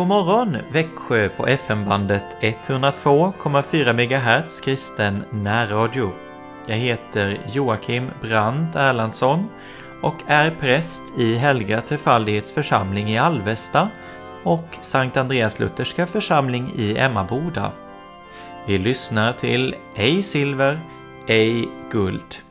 God morgon Växjö på FM-bandet 102,4 MHz kristen närradio. Jag heter Joakim Brandt Erlandsson och är präst i Helga Trefaldighets församling i Alvesta och Sankt Andreas Lutherska församling i Emmaboda. Vi lyssnar till Ej silver, ej guld.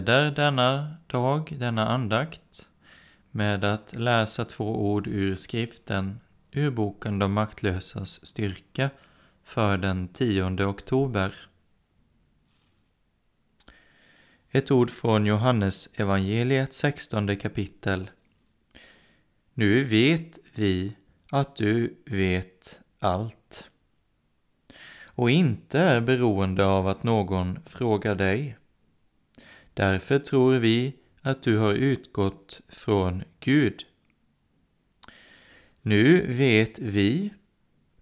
Inleder denna dag, denna andakt, med att läsa två ord ur skriften, ur boken De maktlösas styrka, för den 10 oktober. Ett ord från Johannes evangeliet 16 kapitel. Nu vet vi att du vet allt och inte är beroende av att någon frågar dig. Därför tror vi att du har utgått från Gud. Nu vet vi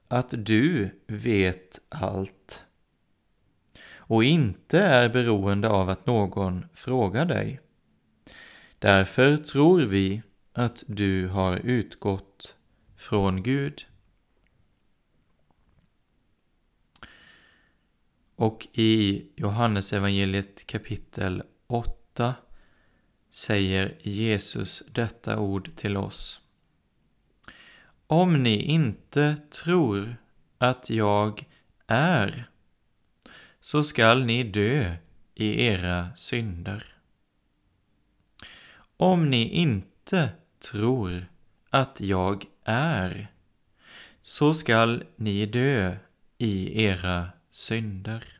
att du vet allt och inte är beroende av att någon frågar dig. Därför tror vi att du har utgått från Gud. Och i Johannesevangeliet kapitel 8 säger Jesus detta ord till oss. Om ni inte tror att jag är, så skall ni dö i era synder. Om ni inte tror att jag är, så skall ni dö i era synder.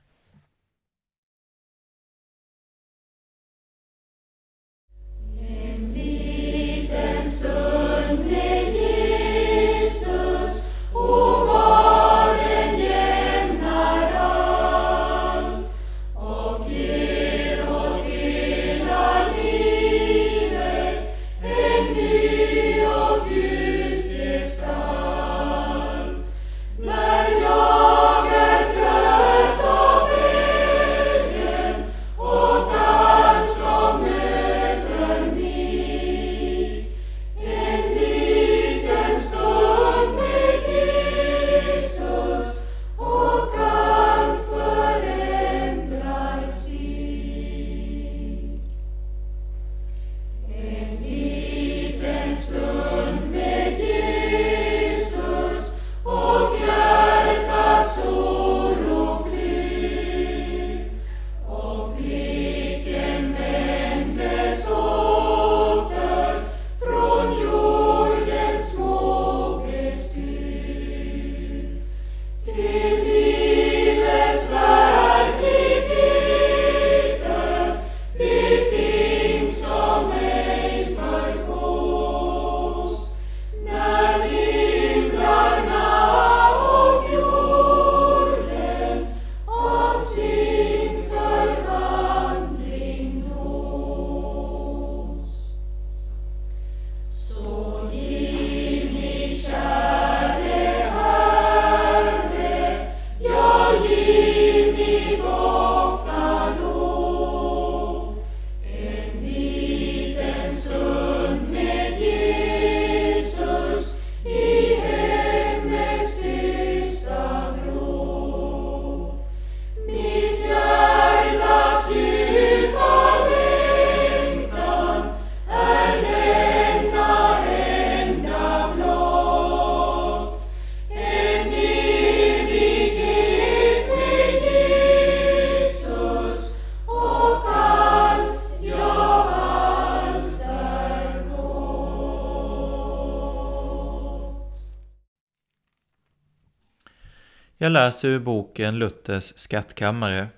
Jag läser ur boken Luthers skattkammare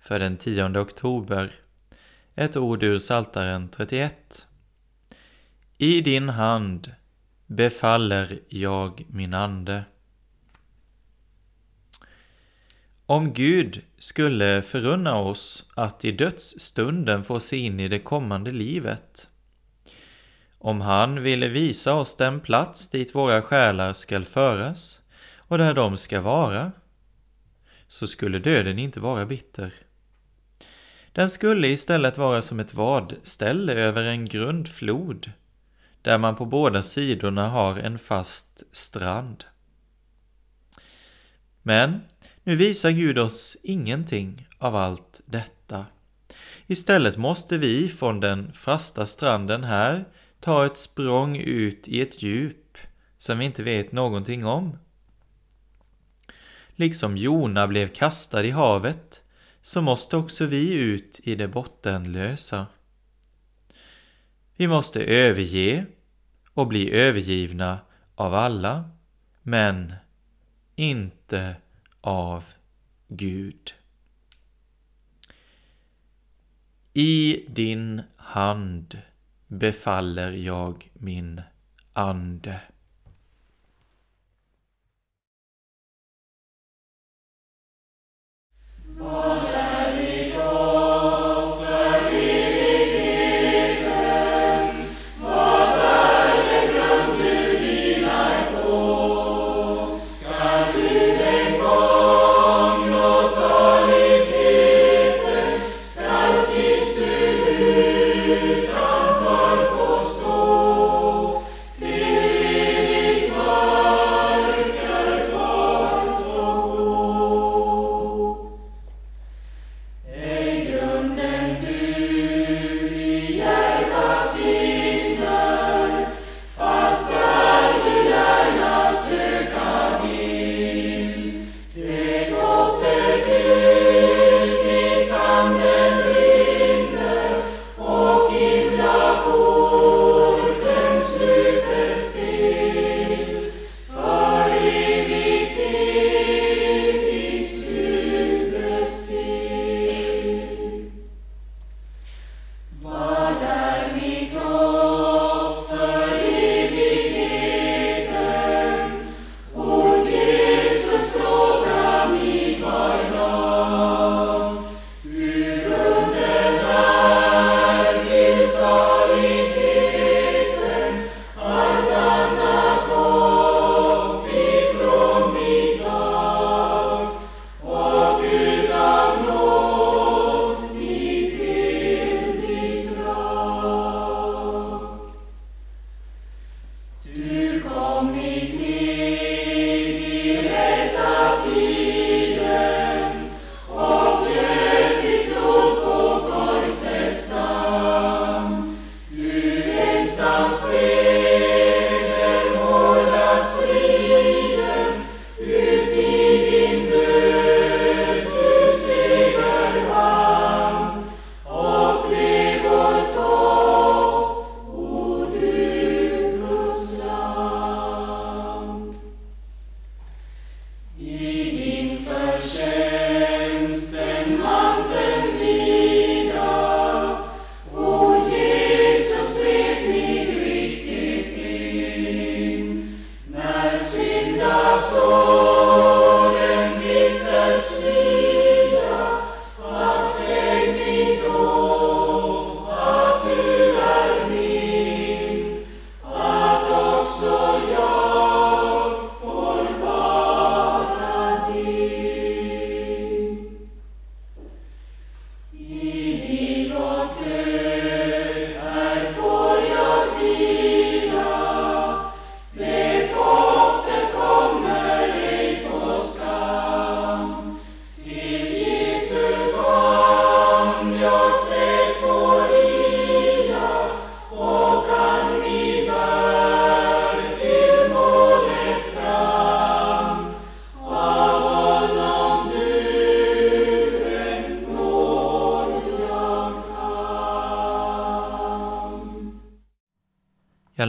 för den 10 oktober. Ett ord ur Saltaren 31. I din hand befaller jag min ande. Om Gud skulle förunna oss att i dödsstunden få se in i det kommande livet, om han ville visa oss den plats dit våra själar skall föras och där de ska vara, så skulle döden inte vara bitter. Den skulle istället vara som ett vadställe över en grund flod, där man på båda sidorna har en fast strand. Men nu visar Gud oss ingenting av allt detta. Istället måste vi från den fasta stranden här ta ett språng ut i ett djup som vi inte vet någonting om. Liksom Jona blev kastad i havet så måste också vi ut i det bottenlösa. Vi måste överge och bli övergivna av alla, men inte av Gud. I din hand befaller jag min ande. Jag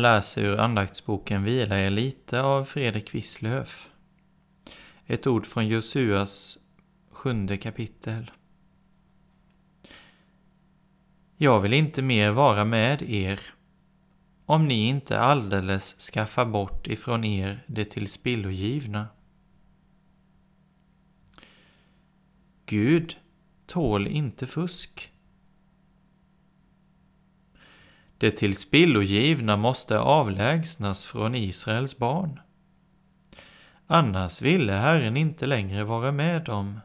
läser ur andaktsboken Vila er lite av Fredrik Wisslöf. ett ord från Josuas sjunde kapitel. Jag vill inte mer vara med er, om ni inte alldeles skaffar bort ifrån er det tillspillogivna. Gud tål inte fusk. Det tillspillogivna måste avlägsnas från Israels barn. Annars ville Herren inte längre vara med dem.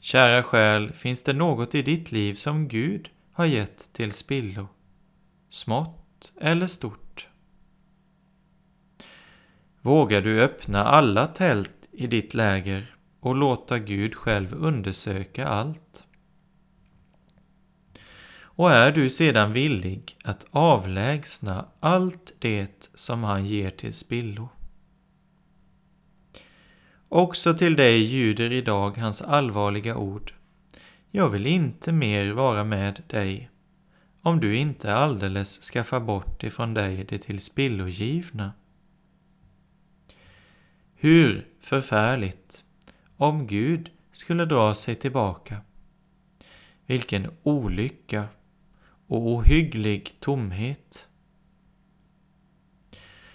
Kära själ, finns det något i ditt liv som Gud har gett till spillo? Smått eller stort? Vågar du öppna alla tält i ditt läger och låta Gud själv undersöka allt? Och är du sedan villig att avlägsna allt det som han ger till spillo? Också till dig ljuder idag hans allvarliga ord. Jag vill inte mer vara med dig, om du inte alldeles skaffar bort ifrån dig det till spillogivna. Hur förfärligt om Gud skulle dra sig tillbaka. Vilken olycka och ohygglig tomhet.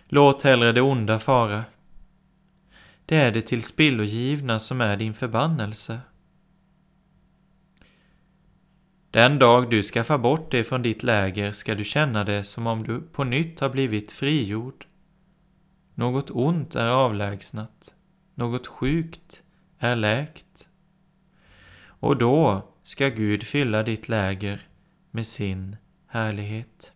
Låt hellre det onda fara. Det är det tillspillogivna som är din förbannelse. Den dag du skaffar bort det från ditt läger ska du känna det som om du på nytt har blivit frigjord. Något ont är avlägsnat, något sjukt är läkt. Och då ska Gud fylla ditt läger med sin härlighet.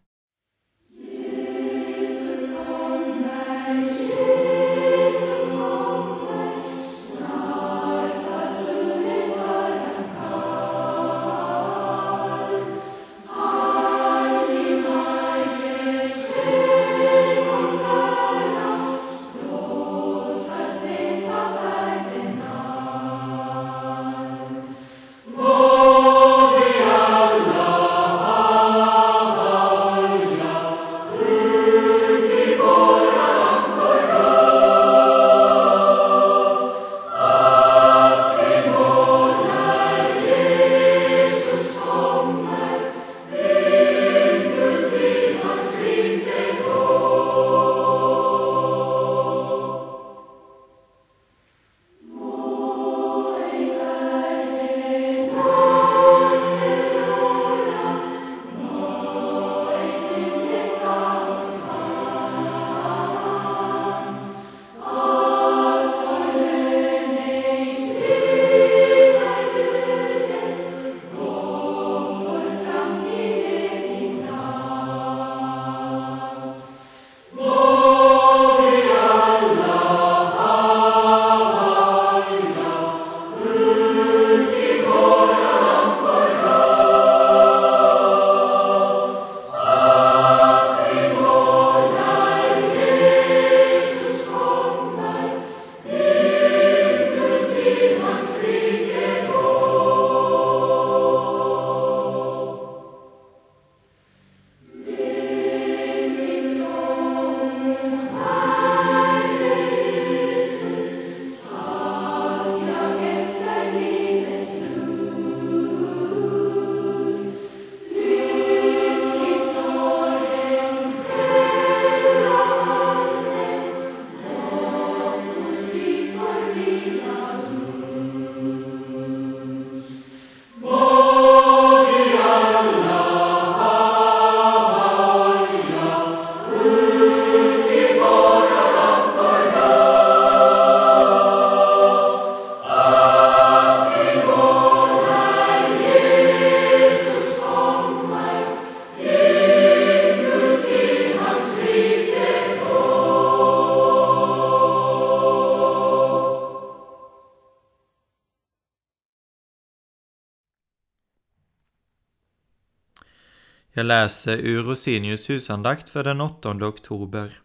Jag läser ur Rosenius husandakt för den 8 oktober.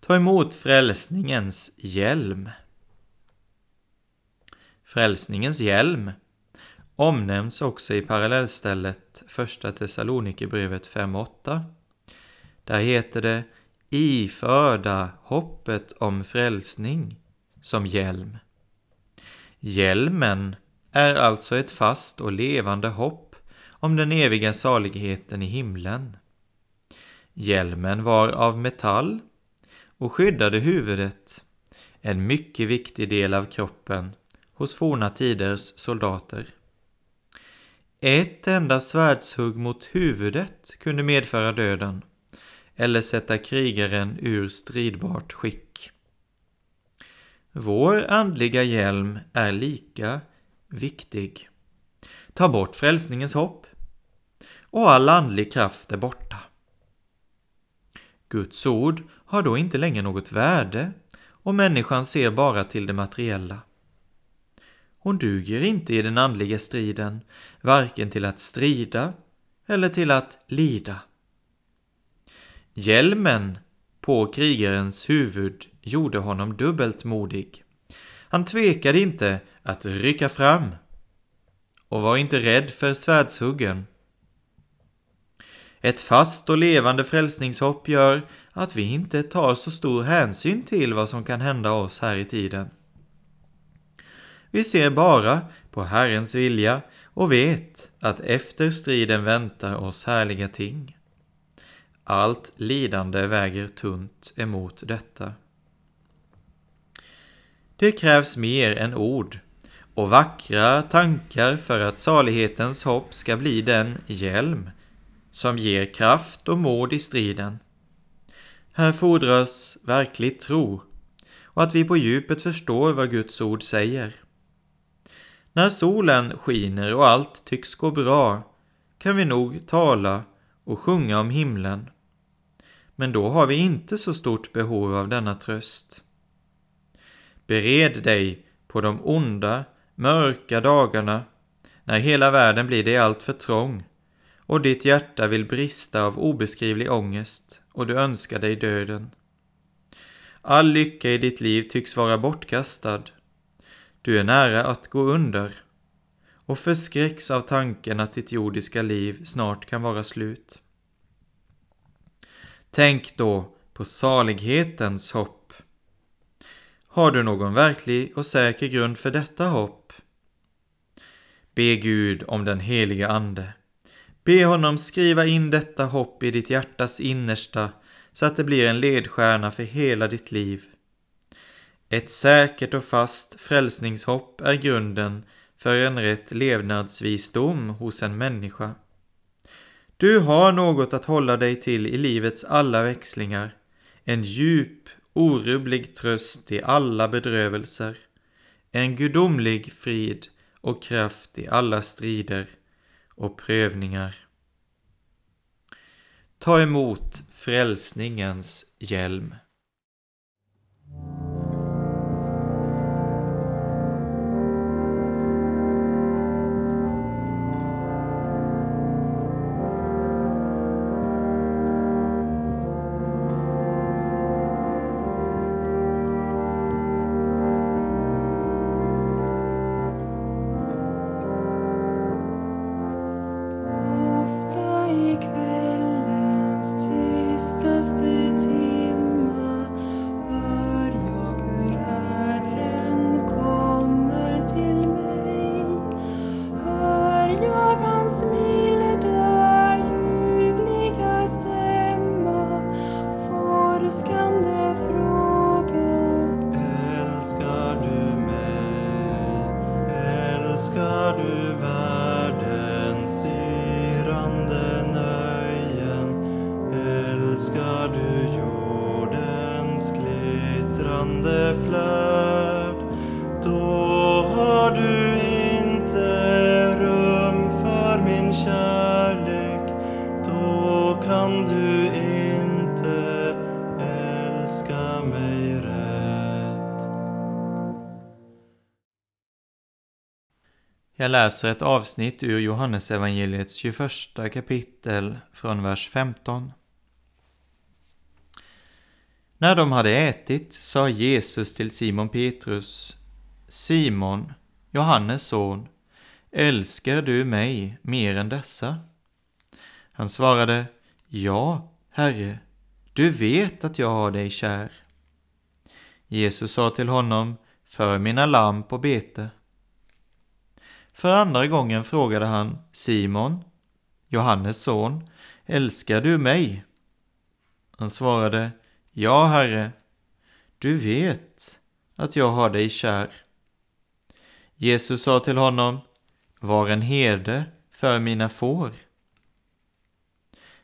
Ta emot frälsningens hjälm. Frälsningens hjälm omnämns också i parallellstället första Thessalonikerbrevet 5.8. Där heter det iförda hoppet om frälsning som hjälm. Hjälmen är alltså ett fast och levande hopp om den eviga saligheten i himlen. Hjälmen var av metall och skyddade huvudet, en mycket viktig del av kroppen hos forna tiders soldater. Ett enda svärdshugg mot huvudet kunde medföra döden eller sätta krigaren ur stridbart skick. Vår andliga hjälm är lika viktig. Ta bort frälsningens hopp och all andlig kraft är borta. Guds ord har då inte längre något värde och människan ser bara till det materiella. Hon duger inte i den andliga striden, varken till att strida eller till att lida. Hjälmen på krigarens huvud gjorde honom dubbelt modig. Han tvekade inte att rycka fram och var inte rädd för svärdshuggen. Ett fast och levande frälsningshopp gör att vi inte tar så stor hänsyn till vad som kan hända oss här i tiden. Vi ser bara på Herrens vilja och vet att efter striden väntar oss härliga ting. Allt lidande väger tunt emot detta. Det krävs mer än ord och vackra tankar för att salighetens hopp ska bli den hjälm som ger kraft och mod i striden. Här fordras verklig tro och att vi på djupet förstår vad Guds ord säger. När solen skiner och allt tycks gå bra kan vi nog tala och sjunga om himlen. Men då har vi inte så stort behov av denna tröst. Bered dig på de onda, mörka dagarna när hela världen blir dig allt för trång och ditt hjärta vill brista av obeskrivlig ångest och du önskar dig döden. All lycka i ditt liv tycks vara bortkastad. Du är nära att gå under och förskräcks av tanken att ditt jordiska liv snart kan vara slut. Tänk då på salighetens hopp. Har du någon verklig och säker grund för detta hopp? Be Gud om den heliga Ande. Be honom skriva in detta hopp i ditt hjärtas innersta så att det blir en ledstjärna för hela ditt liv. Ett säkert och fast frälsningshopp är grunden för en rätt levnadsvisdom hos en människa. Du har något att hålla dig till i livets alla växlingar, en djup, orubblig tröst i alla bedrövelser, en gudomlig frid och kraft i alla strider och prövningar. Ta emot frälsningens hjälm. Jag läser ett avsnitt ur Johannesevangeliets 21 kapitel från vers 15. När de hade ätit sa Jesus till Simon Petrus Simon, Johannes son, älskar du mig mer än dessa? Han svarade Ja, Herre, du vet att jag har dig kär. Jesus sa till honom, för mina lamm på bete. För andra gången frågade han Simon, Johannes son, älskar du mig? Han svarade, ja, Herre, du vet att jag har dig kär. Jesus sa till honom, var en herde för mina får.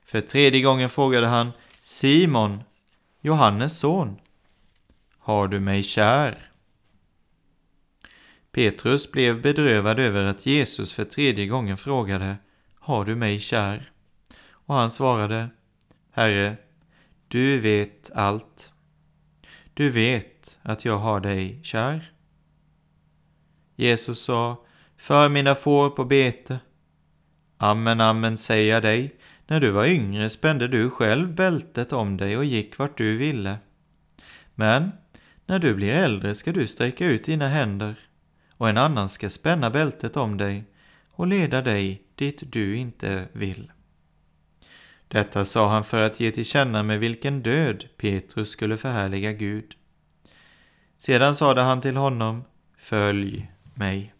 För tredje gången frågade han, Simon, Johannes son, har du mig kär? Petrus blev bedrövad över att Jesus för tredje gången frågade, har du mig kär? Och han svarade, Herre, du vet allt. Du vet att jag har dig kär. Jesus sa, för mina får på bete. Amen, amen säger jag dig, när du var yngre spände du själv bältet om dig och gick vart du ville. Men när du blir äldre ska du sträcka ut dina händer och en annan ska spänna bältet om dig och leda dig dit du inte vill. Detta sa han för att ge till känna med vilken död Petrus skulle förhärliga Gud. Sedan sade han till honom, Följ mig.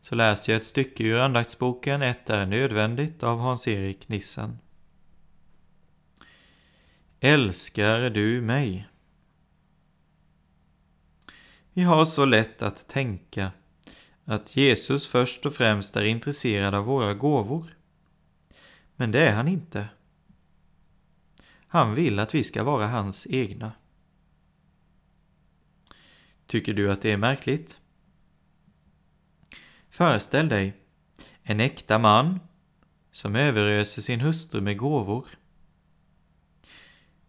Så läser jag ett stycke ur andaktsboken Ett är nödvändigt av Hans-Erik Nissen. Älskar du mig? Vi har så lätt att tänka att Jesus först och främst är intresserad av våra gåvor. Men det är han inte. Han vill att vi ska vara hans egna. Tycker du att det är märkligt? Föreställ dig en äkta man som överöser sin hustru med gåvor.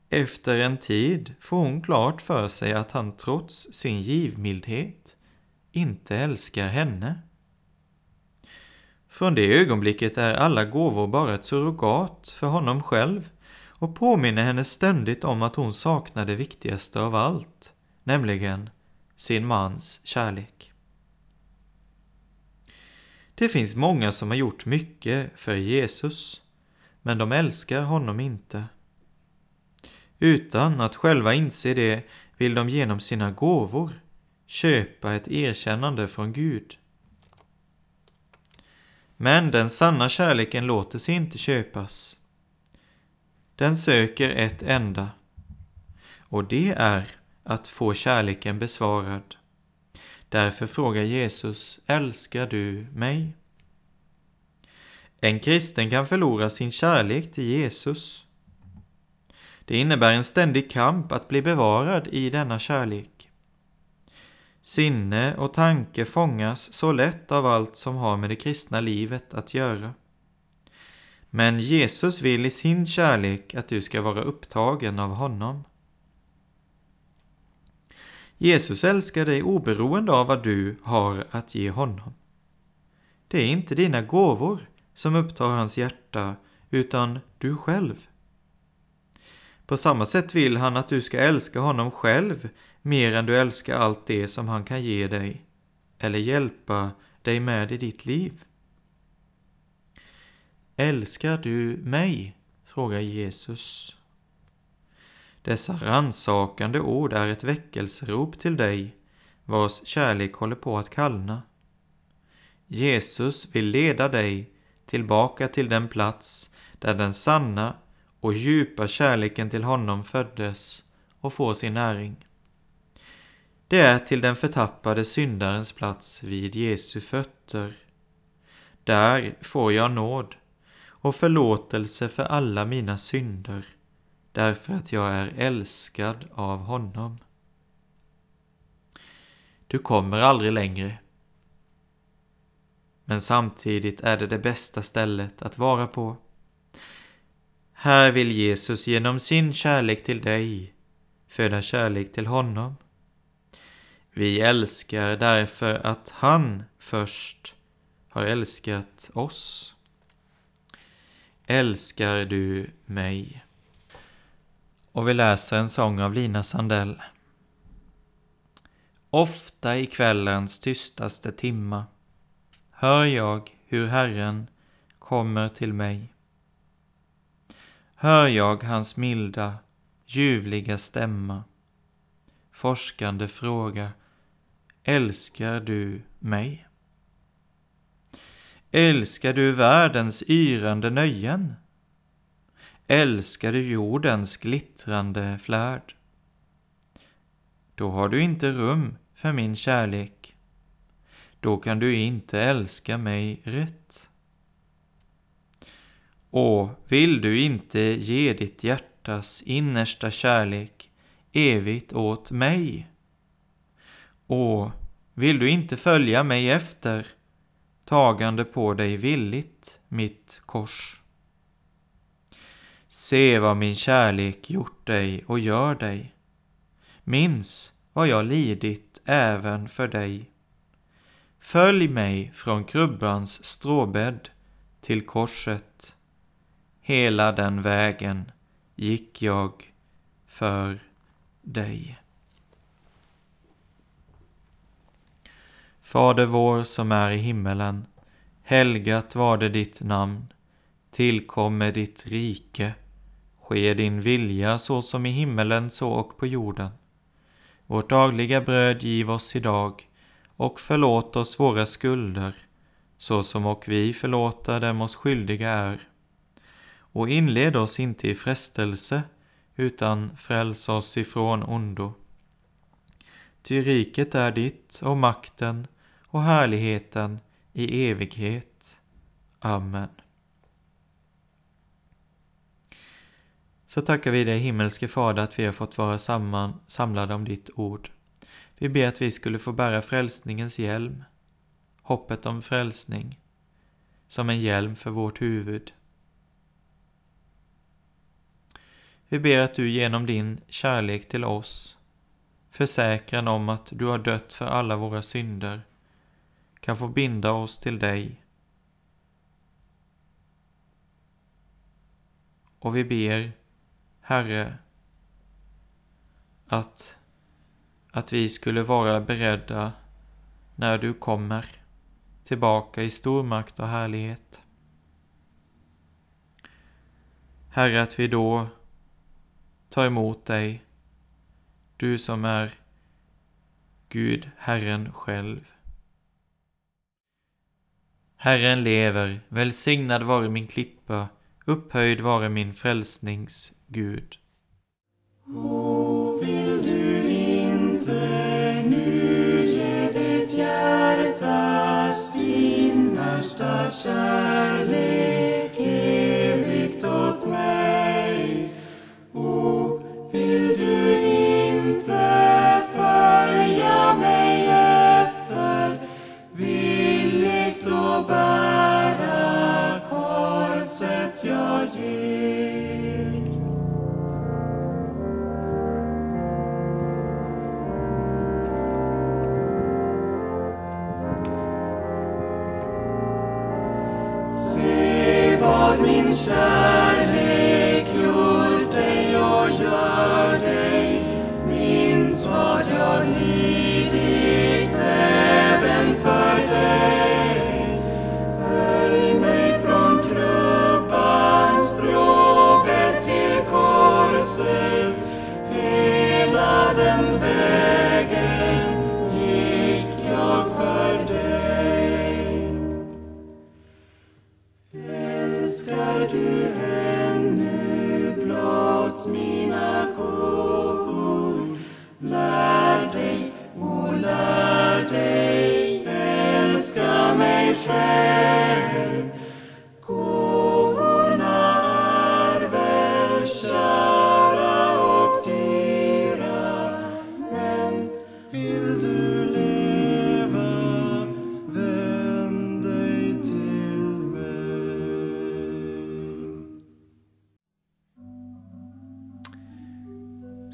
Efter en tid får hon klart för sig att han trots sin givmildhet inte älskar henne. Från det ögonblicket är alla gåvor bara ett surrogat för honom själv och påminner henne ständigt om att hon saknar det viktigaste av allt, nämligen sin mans kärlek. Det finns många som har gjort mycket för Jesus, men de älskar honom inte. Utan att själva inse det vill de genom sina gåvor köpa ett erkännande från Gud. Men den sanna kärleken låter sig inte köpas. Den söker ett enda, och det är att få kärleken besvarad. Därför frågar Jesus, älskar du mig? En kristen kan förlora sin kärlek till Jesus. Det innebär en ständig kamp att bli bevarad i denna kärlek. Sinne och tanke fångas så lätt av allt som har med det kristna livet att göra. Men Jesus vill i sin kärlek att du ska vara upptagen av honom. Jesus älskar dig oberoende av vad du har att ge honom. Det är inte dina gåvor som upptar hans hjärta, utan du själv. På samma sätt vill han att du ska älska honom själv mer än du älskar allt det som han kan ge dig eller hjälpa dig med i ditt liv. Älskar du mig? frågar Jesus. Dessa ransakande ord är ett väckelserop till dig, vars kärlek håller på att kallna. Jesus vill leda dig tillbaka till den plats där den sanna och djupa kärleken till honom föddes och får sin näring. Det är till den förtappade syndarens plats vid Jesu fötter. Där får jag nåd och förlåtelse för alla mina synder därför att jag är älskad av honom. Du kommer aldrig längre. Men samtidigt är det det bästa stället att vara på. Här vill Jesus genom sin kärlek till dig föda kärlek till honom. Vi älskar därför att han först har älskat oss. Älskar du mig? Och vi läser en sång av Lina Sandell. Ofta i kvällens tystaste timma hör jag hur Herren kommer till mig. hör jag hans milda, ljuvliga stämma. Forskande fråga, älskar du mig? Älskar du världens yrande nöjen? Älskar du jordens glittrande flärd? Då har du inte rum för min kärlek. Då kan du inte älska mig rätt. Och vill du inte ge ditt hjärtas innersta kärlek evigt åt mig? Och vill du inte följa mig efter, tagande på dig villigt mitt kors? Se vad min kärlek gjort dig och gör dig. Minns vad jag lidit även för dig. Följ mig från krubbans stråbädd till korset. Hela den vägen gick jag för dig. Fader vår som är i himmelen. Helgat var det ditt namn. Tillkomme ditt rike. Ske din vilja så som i himmelen så och på jorden. Vårt dagliga bröd giv oss idag och förlåt oss våra skulder så som och vi förlåta dem oss skyldiga är. Och inled oss inte i frestelse utan fräls oss ifrån ondo. Ty riket är ditt och makten och härligheten i evighet. Amen. Så tackar vi dig himmelske Fader att vi har fått vara samman, samlade om ditt ord. Vi ber att vi skulle få bära frälsningens hjälm, hoppet om frälsning, som en hjälm för vårt huvud. Vi ber att du genom din kärlek till oss, försäkran om att du har dött för alla våra synder, kan få binda oss till dig. Och vi ber, Herre, att, att vi skulle vara beredda när du kommer tillbaka i stormakt och härlighet. Herre, att vi då tar emot dig, du som är Gud, Herren själv. Herren lever, välsignad vare min klippa, upphöjd vare min frälsnings Gud. O, vill du inte nu ge ditt hjärtas innersta kärlek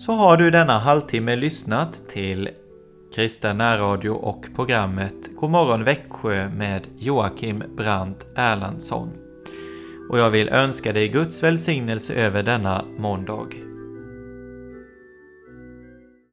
Så har du denna halvtimme lyssnat till Kristen närradio och programmet Godmorgon Växjö med Joakim Brandt Erlandsson. Och jag vill önska dig Guds välsignelse över denna måndag.